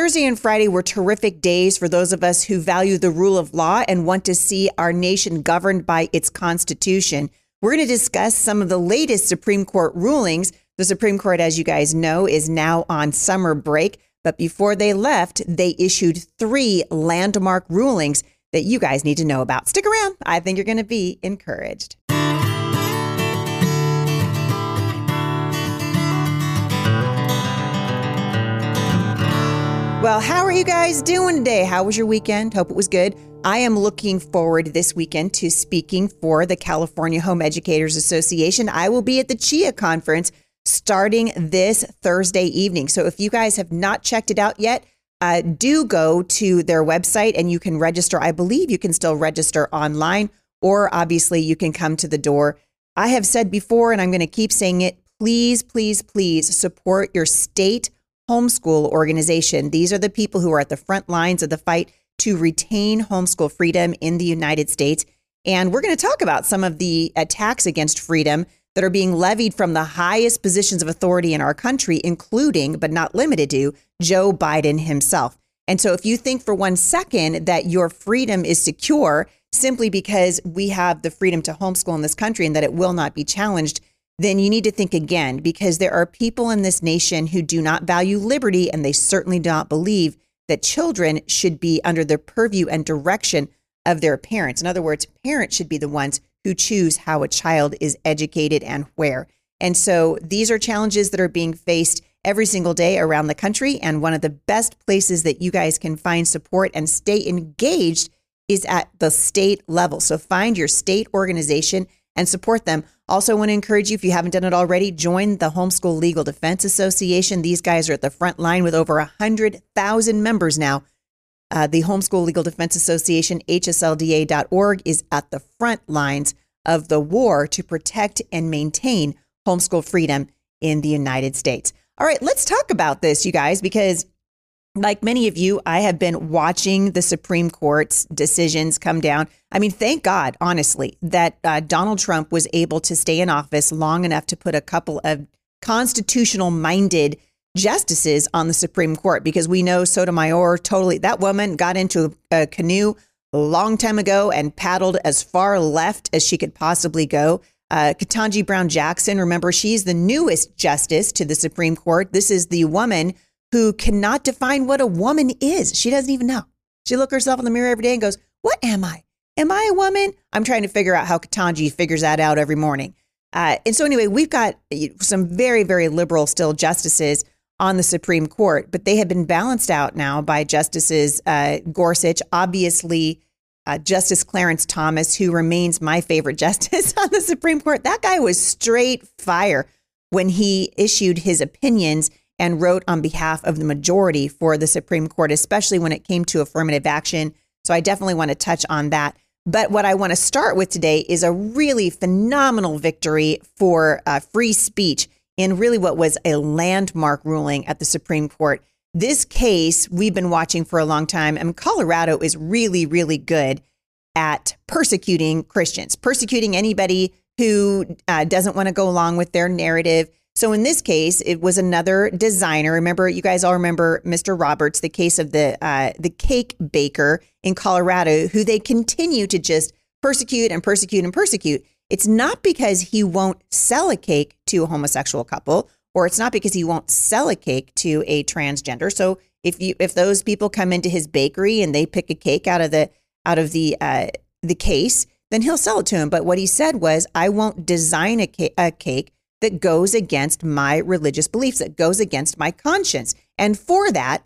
Thursday and Friday were terrific days for those of us who value the rule of law and want to see our nation governed by its Constitution. We're going to discuss some of the latest Supreme Court rulings. The Supreme Court, as you guys know, is now on summer break. But before they left, they issued three landmark rulings that you guys need to know about. Stick around. I think you're going to be encouraged. Well, how are you guys doing today? How was your weekend? Hope it was good. I am looking forward this weekend to speaking for the California Home Educators Association. I will be at the CHEA conference starting this Thursday evening. So if you guys have not checked it out yet, uh, do go to their website and you can register. I believe you can still register online, or obviously you can come to the door. I have said before, and I'm going to keep saying it please, please, please support your state homeschool organization. These are the people who are at the front lines of the fight to retain homeschool freedom in the United States. And we're going to talk about some of the attacks against freedom that are being levied from the highest positions of authority in our country, including, but not limited to, Joe Biden himself. And so if you think for one second that your freedom is secure simply because we have the freedom to homeschool in this country and that it will not be challenged, then you need to think again because there are people in this nation who do not value liberty and they certainly do not believe that children should be under the purview and direction of their parents. In other words, parents should be the ones who choose how a child is educated and where. And so these are challenges that are being faced every single day around the country. And one of the best places that you guys can find support and stay engaged is at the state level. So find your state organization and support them. Also, want to encourage you, if you haven't done it already, join the Homeschool Legal Defense Association. These guys are at the front line with over 100,000 members now. Uh, the Homeschool Legal Defense Association, hslda.org, is at the front lines of the war to protect and maintain homeschool freedom in the United States. All right, let's talk about this, you guys, because like many of you, I have been watching the Supreme Court's decisions come down. I mean, thank God, honestly, that uh, Donald Trump was able to stay in office long enough to put a couple of constitutional minded justices on the Supreme Court because we know Sotomayor totally, that woman got into a canoe a long time ago and paddled as far left as she could possibly go. Uh, Ketanji Brown Jackson, remember, she's the newest justice to the Supreme Court. This is the woman who cannot define what a woman is. She doesn't even know. She looks herself in the mirror every day and goes, What am I? Am I a woman? I'm trying to figure out how Ketanji figures that out every morning. Uh, and so, anyway, we've got some very, very liberal still justices on the Supreme Court, but they have been balanced out now by Justices uh, Gorsuch, obviously. Uh, Justice Clarence Thomas, who remains my favorite justice on the Supreme Court, that guy was straight fire when he issued his opinions and wrote on behalf of the majority for the Supreme Court, especially when it came to affirmative action. So I definitely want to touch on that. But what I want to start with today is a really phenomenal victory for uh, free speech in really what was a landmark ruling at the Supreme Court. This case we've been watching for a long time, I and Colorado is really, really good at persecuting Christians, persecuting anybody who uh, doesn't want to go along with their narrative so in this case, it was another designer. Remember, you guys all remember Mr. Roberts, the case of the uh, the cake baker in Colorado, who they continue to just persecute and persecute and persecute. It's not because he won't sell a cake to a homosexual couple, or it's not because he won't sell a cake to a transgender. So if you if those people come into his bakery and they pick a cake out of the out of the uh, the case, then he'll sell it to him. But what he said was, I won't design a, ca- a cake that goes against my religious beliefs, that goes against my conscience. And for that,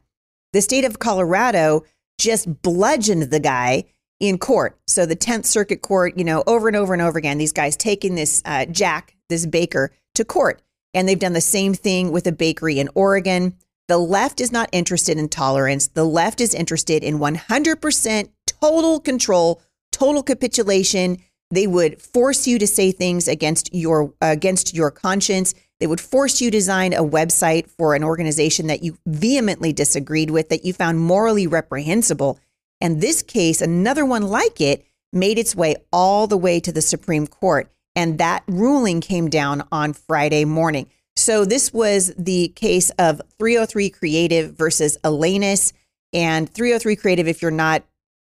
the state of Colorado just bludgeoned the guy in court. So the 10th Circuit Court, you know, over and over and over again, these guys taking this uh, Jack, this baker, to court. And they've done the same thing with a bakery in Oregon. The left is not interested in tolerance. The left is interested in 100% total control, total capitulation, they would force you to say things against your against your conscience. They would force you to design a website for an organization that you vehemently disagreed with, that you found morally reprehensible. And this case, another one like it, made its way all the way to the Supreme Court. And that ruling came down on Friday morning. So this was the case of 303 Creative versus Elenis. And 303 Creative, if you're not,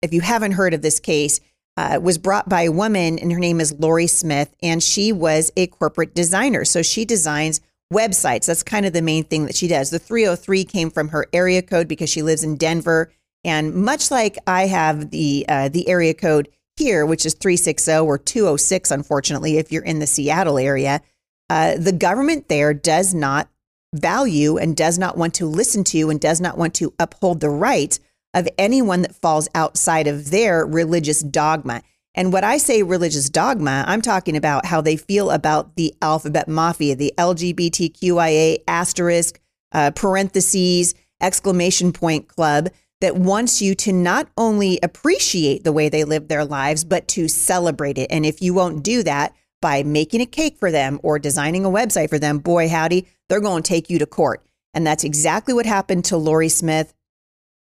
if you haven't heard of this case, uh, was brought by a woman, and her name is Lorie Smith, and she was a corporate designer. So she designs websites. That's kind of the main thing that she does. The 303 came from her area code because she lives in Denver, and much like I have the uh, the area code here, which is 360 or 206, unfortunately, if you're in the Seattle area, uh, the government there does not value and does not want to listen to and does not want to uphold the rights of anyone that falls outside of their religious dogma. And what I say religious dogma, I'm talking about how they feel about the alphabet mafia, the LGBTQIA asterisk, uh, parentheses, exclamation point club that wants you to not only appreciate the way they live their lives, but to celebrate it. And if you won't do that by making a cake for them or designing a website for them, boy, howdy, they're going to take you to court. And that's exactly what happened to Lorie Smith.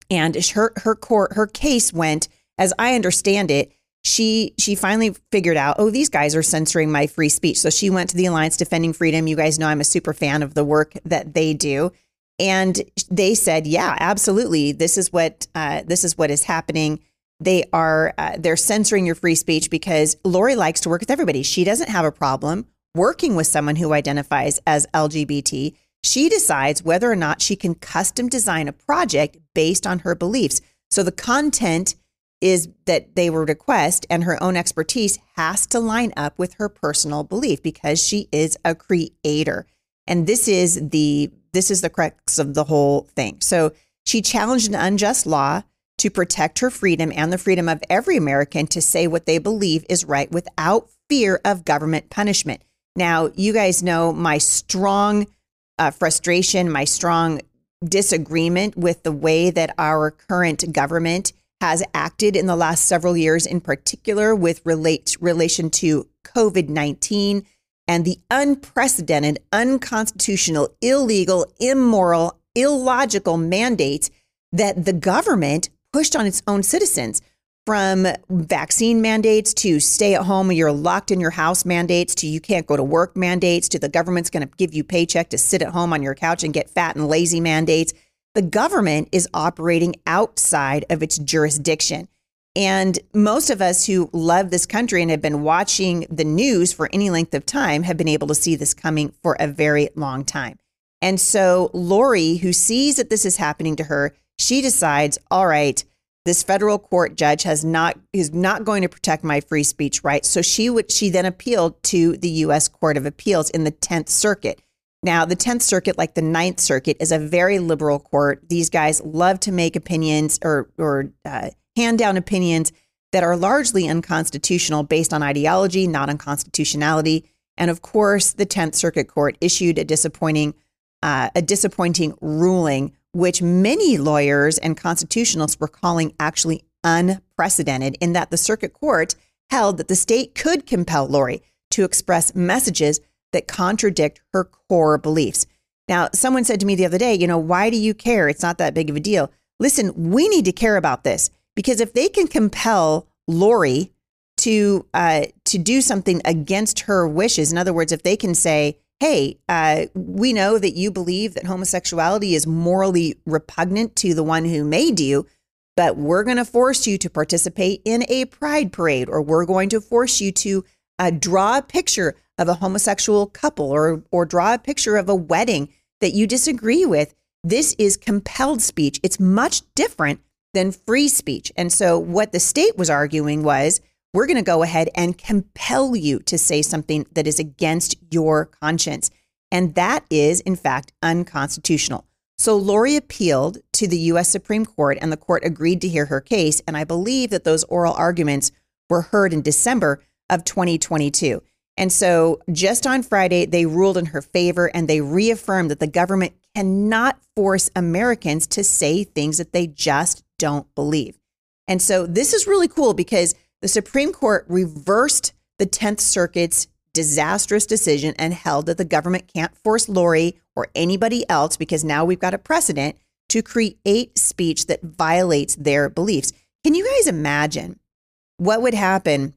And her her court her case went, as I understand it, she she finally figured out, oh, these guys are censoring my free speech. So she went to the Alliance Defending Freedom. You guys know I'm a super fan of the work that they do, and they said, yeah, absolutely, this is what uh, this is what is happening. They are uh, they're censoring your free speech because Lorie likes to work with everybody. She doesn't have a problem working with someone who identifies as LGBT. She decides whether or not she can custom design a project based on her beliefs. So the content is that they would request and her own expertise has to line up with her personal belief because she is a creator. And this is the this is the crux of the whole thing. So she challenged an unjust law to protect her freedom and the freedom of every American to say what they believe is right without fear of government punishment. Now, you guys know my strong uh, frustration, my strong disagreement with the way that our current government has acted in the last several years, in particular with relate, relation to COVID 19 and the unprecedented, unconstitutional, illegal, immoral, illogical mandates that the government pushed on its own citizens from vaccine mandates to stay at home you're locked in your house mandates to you can't go to work mandates to the government's going to give you paycheck to sit at home on your couch and get fat and lazy mandates. The government is operating outside of its jurisdiction. And most of us who love this country and have been watching the news for any length of time have been able to see this coming for a very long time. And so Lorie, who sees that this is happening to her she decides all right this federal court judge has not is not going to protect my free speech rights. So she would she then appealed to the U.S. Court of Appeals in the Tenth Circuit. Now, the Tenth Circuit, like the Ninth Circuit, is a very liberal court. These guys love to make opinions or or uh, hand down opinions that are largely unconstitutional based on ideology, not on constitutionality. And of course, the Tenth Circuit Court issued a disappointing uh, a disappointing ruling which many lawyers and constitutionalists were calling actually unprecedented, in that the circuit court held that the state could compel Lorie to express messages that contradict her core beliefs. Now, someone said to me the other day, you know, why do you care? It's not that big of a deal. Listen, we need to care about this because if they can compel Lorie to uh, to do something against her wishes, in other words, if they can say, hey, uh, we know that you believe that homosexuality is morally repugnant to the one who made you, but we're going to force you to participate in a pride parade, or we're going to force you to uh, draw a picture of a homosexual couple or, or draw a picture of a wedding that you disagree with. This is compelled speech. It's much different than free speech. And so, what the state was arguing was we're going to go ahead and compel you to say something that is against your conscience. And that is, in fact, unconstitutional. So Lorie appealed to the U.S. Supreme Court, and the court agreed to hear her case. And I believe that those oral arguments were heard in December of 2022. And so just on Friday, they ruled in her favor and they reaffirmed that the government cannot force Americans to say things that they just don't believe. And so this is really cool because the Supreme Court reversed the 10th Circuit's disastrous decision and held that the government can't force Lorie or anybody else, because now we've got a precedent, to create speech that violates their beliefs. Can you guys imagine what would happen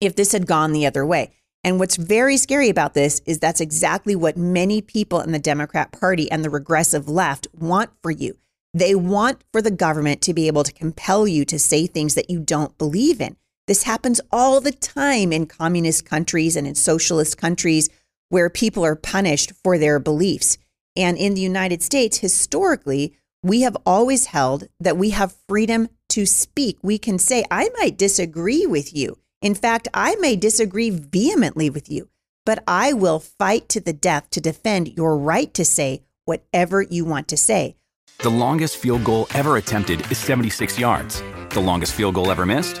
if this had gone the other way? And what's very scary about this is that's exactly what many people in the Democrat Party and the regressive left want for you. They want for the government to be able to compel you to say things that you don't believe in. This happens all the time in communist countries and in socialist countries where people are punished for their beliefs. And in the United States, historically, we have always held that we have freedom to speak. We can say, I might disagree with you. In fact, I may disagree vehemently with you, but I will fight to the death to defend your right to say whatever you want to say. The longest field goal ever attempted is 76 yards. The longest field goal ever missed?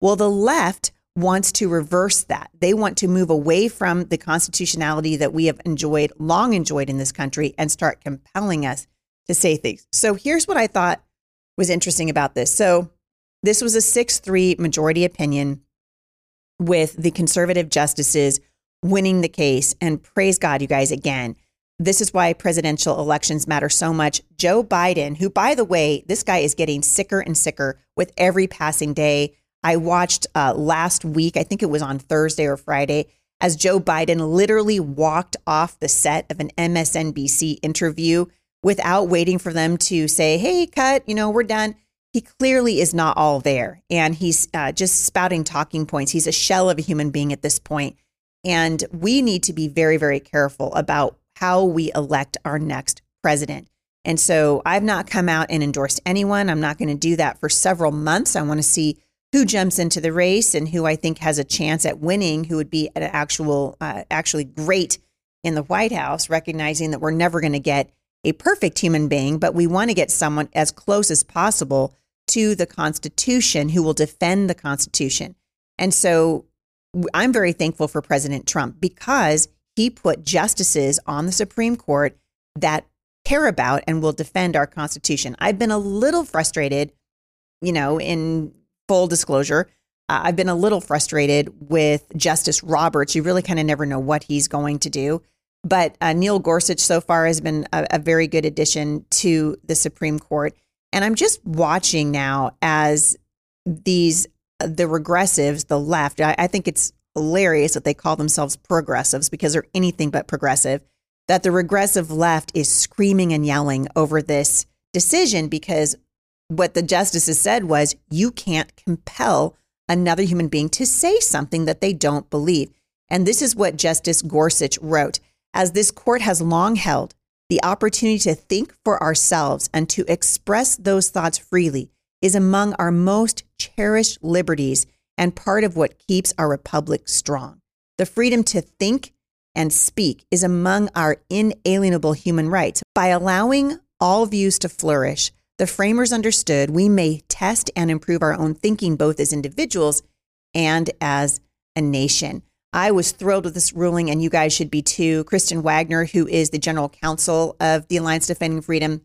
Well, the left wants to reverse that. They want to move away from the constitutionality that we have enjoyed, long enjoyed in this country, and start compelling us to say things. So here's what I thought was interesting about this. So this was a 6 3 majority opinion with the conservative justices winning the case. And praise God, you guys, again. This is why presidential elections matter so much. Joe Biden, who, by the way, this guy is getting sicker and sicker with every passing day. I watched uh, last week, I think it was on Thursday or Friday, as Joe Biden literally walked off the set of an MSNBC interview without waiting for them to say, hey, cut, you know, we're done. He clearly is not all there. And he's uh, just spouting talking points. He's a shell of a human being at this point. And we need to be very, very careful about how we elect our next president. And so I've not come out and endorsed anyone. I'm not going to do that for several months. I want to see who jumps into the race and who I think has a chance at winning, who would be an actual, uh, actually great in the White House, recognizing that we're never going to get a perfect human being, but we want to get someone as close as possible to the Constitution who will defend the Constitution. And so I'm very thankful for President Trump because he put justices on the Supreme Court that care about and will defend our Constitution. I've been a little frustrated, you know, in full disclosure, uh, I've been a little frustrated with Justice Roberts. You really kind of never know what he's going to do. But uh, Neil Gorsuch so far has been a, a very good addition to the Supreme Court. And I'm just watching now as these, the regressives, the left, I, I think it's hilarious that they call themselves progressives because they're anything but progressive, that the regressive left is screaming and yelling over this decision because what the justices said was you can't compel another human being to say something that they don't believe. And this is what Justice Gorsuch wrote As this court has long held, the opportunity to think for ourselves and to express those thoughts freely is among our most cherished liberties and part of what keeps our republic strong. The freedom to think and speak is among our inalienable human rights. By allowing all views to flourish, the framers understood we may test and improve our own thinking both as individuals and as a nation. I was thrilled with this ruling, and you guys should be too. Kristen Waggoner, who is the general counsel of the Alliance Defending Freedom,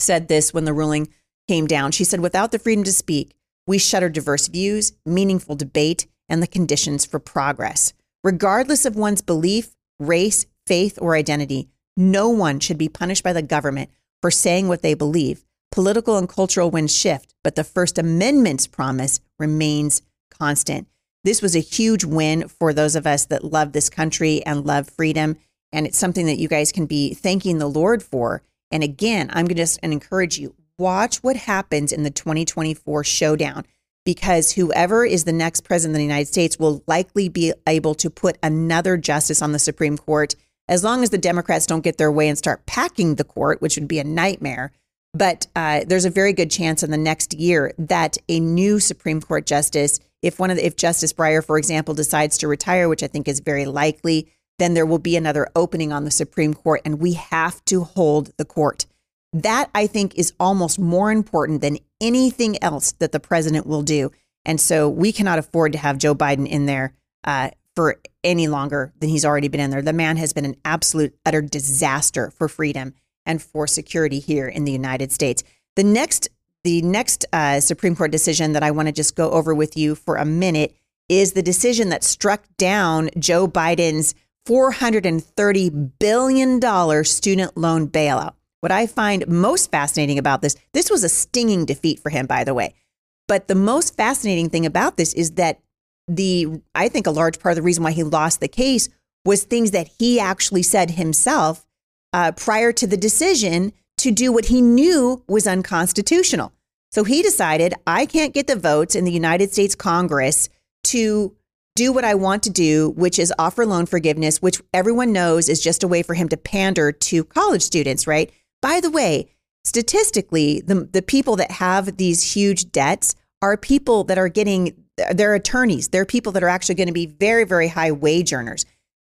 said this when the ruling came down. She said, Without the freedom to speak, we shutter diverse views, meaningful debate, and the conditions for progress. Regardless of one's belief, race, faith, or identity, no one should be punished by the government for saying what they believe Political and cultural winds shift, but the First Amendment's promise remains constant. This was a huge win for those of us that love this country and love freedom. And it's something that you guys can be thanking the Lord for. And again, I'm going to just encourage you watch what happens in the 2024 showdown because whoever is the next president of the United States will likely be able to put another justice on the Supreme Court as long as the Democrats don't get their way and start packing the court, which would be a nightmare. But uh, there's a very good chance in the next year that a new Supreme Court justice, if one of the, if Justice Breyer, for example, decides to retire, which I think is very likely, then there will be another opening on the Supreme Court, and we have to hold the court. That I think is almost more important than anything else that the president will do. And so we cannot afford to have Joe Biden in there uh, for any longer than he's already been in there. The man has been an absolute, utter disaster for freedom and for security here in the United States. The next, the next uh, Supreme Court decision that I want to just go over with you for a minute is the decision that struck down Joe Biden's $430 billion student loan bailout. What I find most fascinating about this, this was a stinging defeat for him, by the way. But the most fascinating thing about this is that the, I think a large part of the reason why he lost the case was things that he actually said himself uh, prior to the decision to do what he knew was unconstitutional. So he decided, I can't get the votes in the United States Congress to do what I want to do, which is offer loan forgiveness, which everyone knows is just a way for him to pander to college students, right? By the way, statistically, the, the people that have these huge debts are people that are getting, they're attorneys. They're people that are actually going to be very, very high wage earners.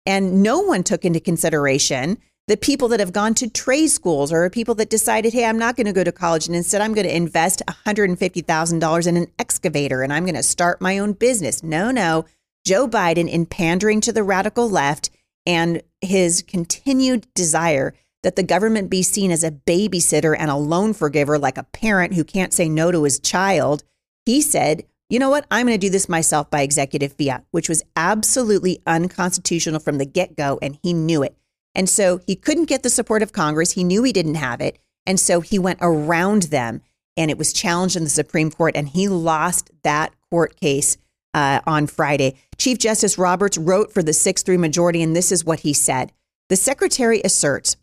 And no one took into consideration the people that have gone to trade schools or people that decided, hey, I'm not going to go to college and instead I'm going to invest $150,000 in an excavator and I'm going to start my own business. No, no. Joe Biden, in pandering to the radical left and his continued desire that the government be seen as a babysitter and a loan forgiver, like a parent who can't say no to his child, he said, you know what? I'm going to do this myself by executive fiat, which was absolutely unconstitutional from the get go, and he knew it. And so he couldn't get the support of Congress. He knew he didn't have it. And so he went around them and it was challenged in the Supreme Court and he lost that court case uh, on Friday. Chief Justice Roberts wrote for the 6 3 majority, and this is what he said The Secretary asserts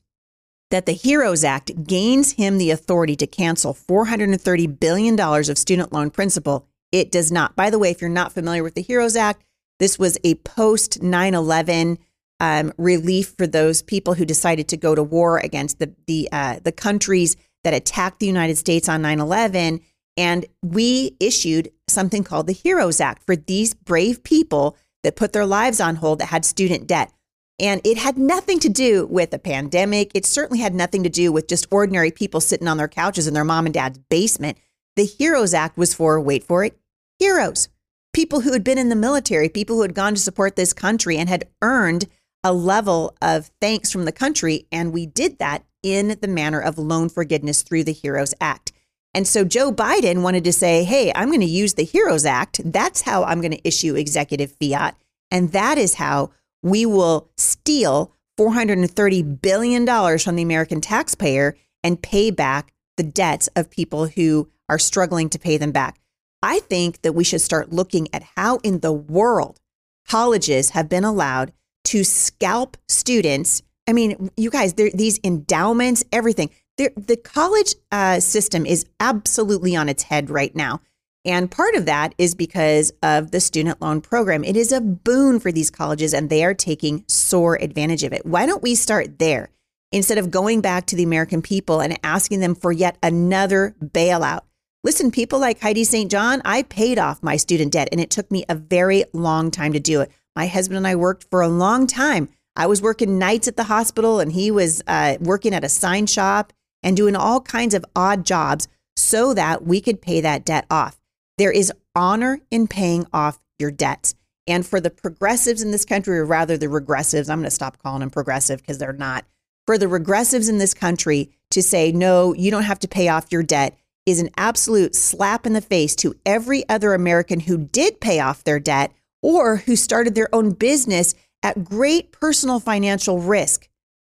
that the HEROES Act gains him the authority to cancel $430 billion of student loan principal. It does not. By the way, if you're not familiar with the HEROES Act, this was a post 9 11 um, relief for those people who decided to go to war against the the uh, the countries that attacked the United States on 9/11 and we issued something called the Heroes Act for these brave people that put their lives on hold that had student debt. And it had nothing to do with a pandemic. It certainly had nothing to do with just ordinary people sitting on their couches in their mom and dad's basement. The Heroes Act was for, wait for it, heroes, people who had been in the military, people who had gone to support this country and had earned a level of thanks from the country. And we did that in the manner of loan forgiveness through the HEROES Act. And so Joe Biden wanted to say, hey, I'm going to use the HEROES Act. That's how I'm going to issue executive fiat. And that is how we will steal $430 billion from the American taxpayer and pay back the debts of people who are struggling to pay them back. I think that we should start looking at how in the world colleges have been allowed to scalp students. I mean, you guys, these endowments, everything. The college uh, system is absolutely on its head right now. And part of that is because of the student loan program. It is a boon for these colleges, and they are taking sore advantage of it. Why don't we start there instead of going back to the American people and asking them for yet another bailout? Listen, people like Heidi St. John, I paid off my student debt, and it took me a very long time to do it. My husband and I worked for a long time. I was working nights at the hospital, and he was uh, working at a sign shop and doing all kinds of odd jobs so that we could pay that debt off. There is honor in paying off your debts. And for the progressives in this country, or rather the regressives, I'm going to stop calling them progressive because they're not. For the regressives in this country to say, no, you don't have to pay off your debt is an absolute slap in the face to every other American who did pay off their debt or who started their own business at great personal financial risk.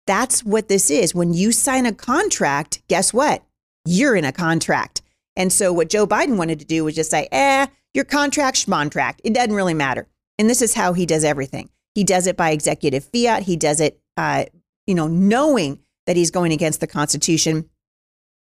That's what this is. When you sign a contract, guess what? You're in a contract. And so what Joe Biden wanted to do was just say, eh, your contract, schmontract. It doesn't really matter. And this is how he does everything. He does it by executive fiat. He does it, uh, you know, knowing that he's going against the Constitution.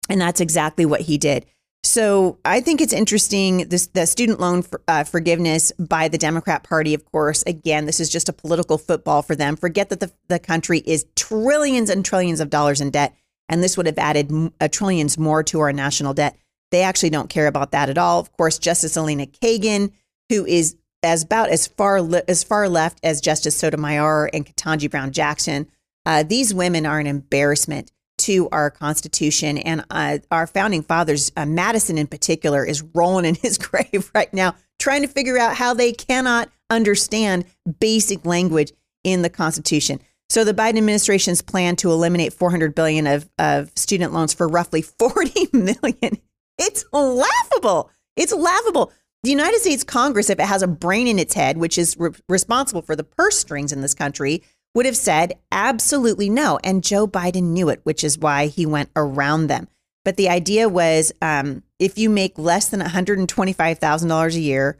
And that's exactly what he did. So I think it's interesting. This the student loan for, uh, forgiveness by the Democrat Party, of course. Again, this is just a political football for them. Forget that the, the country is trillions and trillions of dollars in debt, and this would have added uh, trillions more to our national debt. They actually don't care about that at all. Of course, Justice Elena Kagan, who is as about as far le- as far left as Justice Sotomayor and Ketanji Brown Jackson. Uh, these women are an embarrassment to our Constitution. And uh, our founding fathers, uh, Madison in particular, is rolling in his grave right now, trying to figure out how they cannot understand basic language in the Constitution. So the Biden administration's plan to eliminate 400 billion of, of student loans for roughly 40 million. It's laughable. It's laughable. The United States Congress, if it has a brain in its head, which is re- responsible for the purse strings in this country, would have said absolutely no. And Joe Biden knew it, which is why he went around them. But the idea was um, if you make less than $125,000 a year,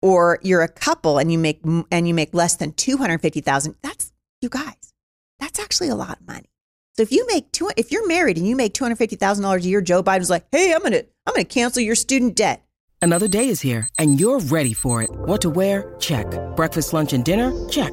or you're a couple and you make and you make less than 250,000, that's you guys. That's actually a lot of money. So if you make two, if you're married and you make two hundred fifty thousand dollars a year, Joe Biden's like, "Hey, I'm gonna, I'm gonna cancel your student debt." Another day is here, and you're ready for it. What to wear? Check. Breakfast, lunch, and dinner? Check.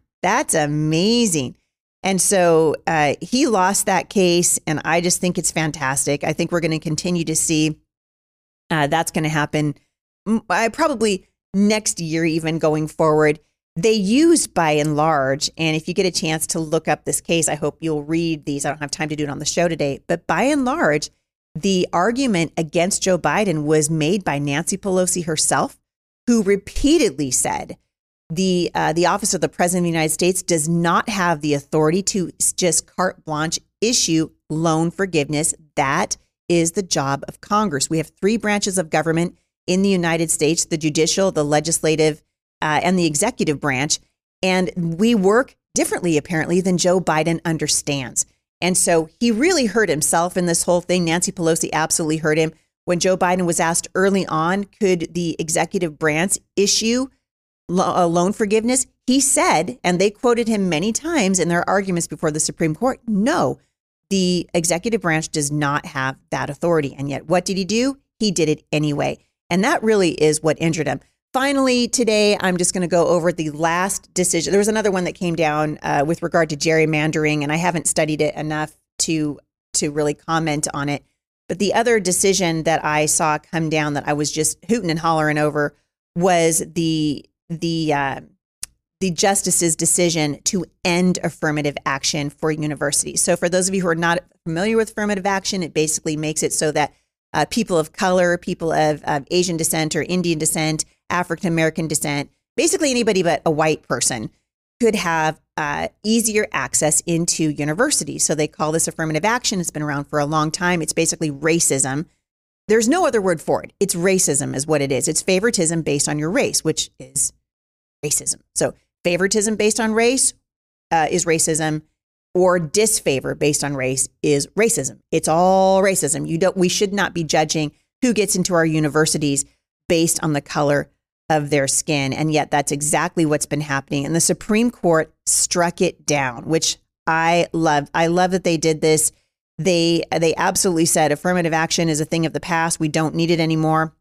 That's amazing. And so uh, he lost that case, and I just think it's fantastic. I think we're going to continue to see uh, that's going to happen uh, probably next year, even going forward. They use by and large, and if you get a chance to look up this case, I hope you'll read these. I don't have time to do it on the show today, but by and large, the argument against Joe Biden was made by Nancy Pelosi herself, who repeatedly said the uh, the office of the president of the United States does not have the authority to just carte blanche issue loan forgiveness. That is the job of Congress. We have three branches of government in the United States: the judicial, the legislative, uh, and the executive branch, and we work differently apparently than Joe Biden understands. And so he really hurt himself in this whole thing. Nancy Pelosi absolutely hurt him when Joe Biden was asked early on, could the executive branch issue uh, loan forgiveness, he said, and they quoted him many times in their arguments before the Supreme Court, no, the executive branch does not have that authority. And yet, what did he do? He did it anyway. And that really is what injured him. Finally, today, I'm just going to go over the last decision. There was another one that came down uh, with regard to gerrymandering, and I haven't studied it enough to to really comment on it. But the other decision that I saw come down that I was just hooting and hollering over was the the uh, the justice's decision to end affirmative action for universities. So, for those of you who are not familiar with affirmative action, it basically makes it so that uh, people of color, people of, of Asian descent or Indian descent, African American descent, basically anybody but a white person, could have uh, easier access into universities. So they call this affirmative action. It's been around for a long time. It's basically racism. There's no other word for it. It's racism, is what it is. It's favoritism based on your race, which is racism. So favoritism based on race uh, is racism, or disfavor based on race is racism. It's all racism. You don't. We should not be judging who gets into our universities based on the color of their skin, and yet that's exactly what's been happening. And the Supreme Court struck it down, which I love. I love that they did this. They they absolutely said affirmative action is a thing of the past. We don't need it anymore.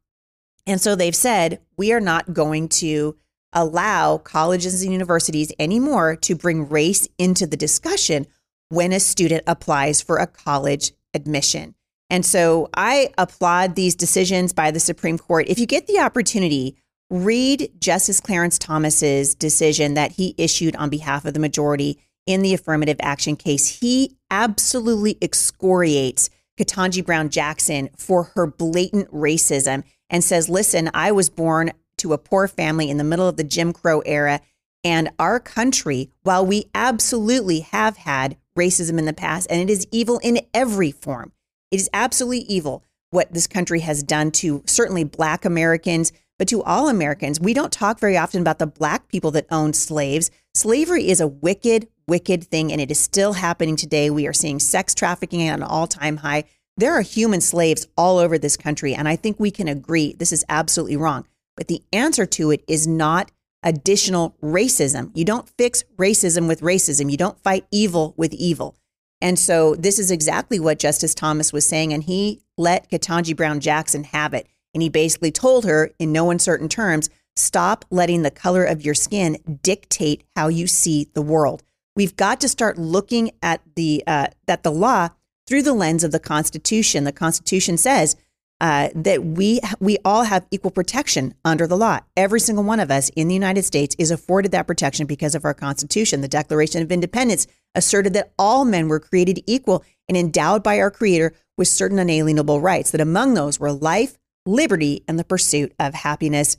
And so they've said we are not going to allow colleges and universities anymore to bring race into the discussion when a student applies for a college admission. And so I applaud these decisions by the Supreme Court. If you get the opportunity, read Justice Clarence Thomas's decision that he issued on behalf of the majority in the affirmative action case. He absolutely excoriates Ketanji Brown Jackson for her blatant racism and says, listen, I was born to a poor family in the middle of the Jim Crow era. And our country, while we absolutely have had racism in the past, and it is evil in every form, it is absolutely evil. what this country has done to certainly Black Americans, but to all Americans. We don't talk very often about the Black people that owned slaves. Slavery is a wicked, wicked thing, and it is still happening today. We are seeing sex trafficking at an all time high. There are human slaves all over this country, and I think we can agree this is absolutely wrong. But the answer to it is not additional racism. You don't fix racism with racism. You don't fight evil with evil. And so this is exactly what Justice Thomas was saying. And he let Ketanji Brown Jackson have it. And he basically told her in no uncertain terms stop letting the color of your skin dictate how you see the world. We've got to start looking at the, uh, at the law through the lens of the Constitution. The Constitution says uh, that we we all have equal protection under the law. Every single one of us in the United States is afforded that protection because of our Constitution. The Declaration of Independence asserted that all men were created equal and endowed by our Creator with certain unalienable rights. That among those were life, liberty, and the pursuit of happiness.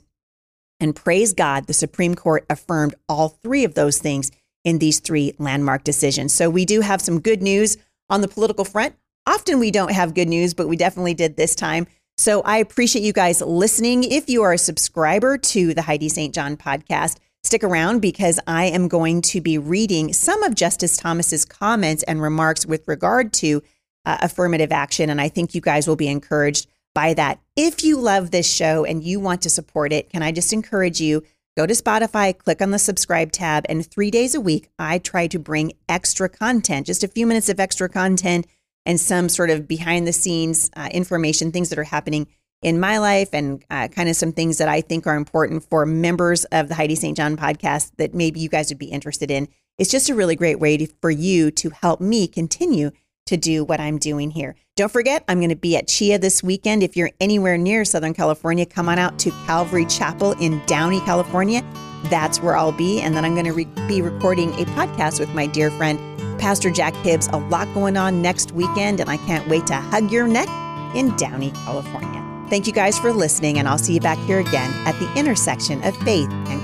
And praise God, the Supreme Court affirmed all three of those things in these three landmark decisions. So we do have some good news on the political front. Often we don't have good news, but we definitely did this time. So I appreciate you guys listening. If you are a subscriber to the Heidi St. John podcast, stick around because I am going to be reading some of Justice Thomas's comments and remarks with regard to uh, affirmative action. And I think you guys will be encouraged by that. If you love this show and you want to support it, can I just encourage you? Go to Spotify, click on the subscribe tab, and three days a week, I try to bring extra content, just a few minutes of extra content and some sort of behind the scenes uh, information, things that are happening in my life, and uh, kind of some things that I think are important for members of the Heidi St. John podcast that maybe you guys would be interested in. It's just a really great way to, for you to help me continue to do what I'm doing here. Don't forget, I'm going to be at CHEA this weekend. If you're anywhere near Southern California, come on out to Calvary Chapel in Downey, California. That's where I'll be. And then I'm going to re- be recording a podcast with my dear friend Pastor Jack Hibbs. A lot going on next weekend, and I can't wait to hug your neck in Downey, California. Thank you guys for listening, and I'll see you back here again at the intersection of faith and